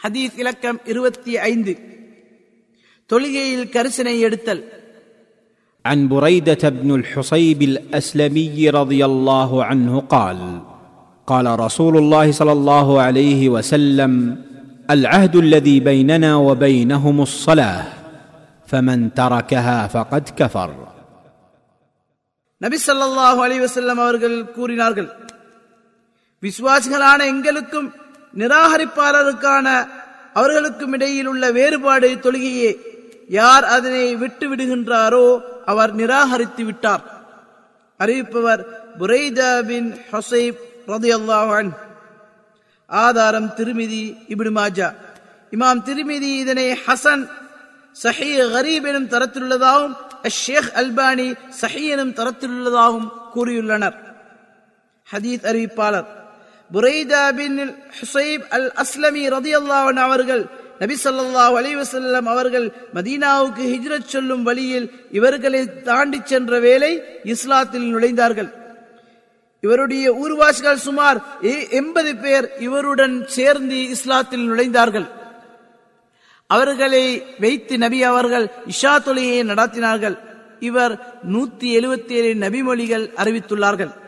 ஹதீஸ் இலக்கம் இருபத்தி ஐந்து தொழுகையில் கரிசனை எடுத்தல் عن بريده بن الحصيب الاسلمي رضي الله عنه قال قال رسول الله صلى الله عليه وسلم العهد الذي بيننا وبينهم الصلاه فمن تركها فقد كفر நபி ஸல்லல்லாஹு அலைஹி வஸல்லம் அவர்கள் கூறினார்கள் விசுவாசிகளான எங்களுக்கும் நிராகரிப்பாளருக்கான அவர்களுக்கும் இடையில் உள்ள வேறுபாடு தொழுகையே யார் அதனை விட்டு விடுகின்றாரோ அவர் நிராகரித்து விட்டார். அறிவிப்பவர் புரைதா பின் ஹொசைப் ஆதாரம் திருமிதி இபின் மாஜா. இமாம் திருமிதி இதனை ஹசன் சஹி ஹரீப் எனும் தரத்திலுள்ளதாகவும் ஷேக் அல்பானி சஹி எனும் தரத்திலுள்ளதாகவும் கூறியுள்ளனர். ஹதீத் அறிவிப்பாளர். புரைதா பின் ஹுசைப் அல் அஸ்லமி ரதி அல்லாவன் அவர்கள் நபி சொல்லாஹ் அலைஹி அவர்கள் மதீனாவுக்கு ஹிஜ்ரத் சொல்லும் வழியில் இவர்களை தாண்டி சென்ற வேளை இஸ்லாத்தில் நுழைந்தார்கள். இவருடைய ஊர்வாசிகள் சுமார் எண்பது பேர் இவருடன் சேர்ந்து இஸ்லாத்தில் நுழைந்தார்கள். அவர்களை வைத்து நபி அவர்கள் இஷா தொலையை நடத்தினார்கள். இவர் நூத்தி எழுபத்தி ஏழு நபிமொழிகள் அறிவித்துள்ளார்கள்.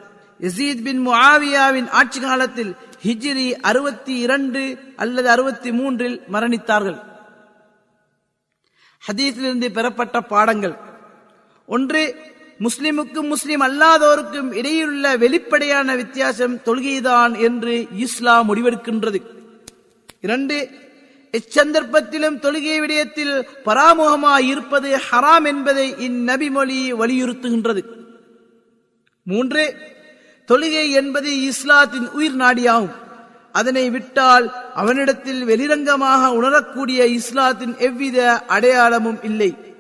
யசீத் பின் முஆவியாவின் ஆட்சி காலத்தில் ஹிஜ்ரி அறுபத்தி இரண்டு அல்லது அறுபத்தி மூன்றில் மரணித்தார்கள். ஹதீஸிலிருந்து பெறப்பட்ட பாடங்கள். ஒன்று முஸ்லிமுக்கும் முஸ்லிம் அல்லாதோருக்கும் இடையிலுள்ள வெளிப்படையான வித்தியாசம் தொழுகைதான் என்று இஸ்லாம் முடிவெடுக்கின்றது. இரண்டு இச்சந்தர்ப்பத்திலும் தொழுகை விடயத்தில் பராமுகமாய் இருப்பது ஹராம் என்பதை இந்நபி மொழி வலியுறுத்துகின்றது. மூன்று தொழுகை என்பது இஸ்லாத்தின் உயிர் நாடியாகும். அதனை விட்டால் அவனிடத்தில் வெளிரங்கமாக உணரக்கூடிய இஸ்லாத்தின் எவ்வித அடையாளமும் இல்லை.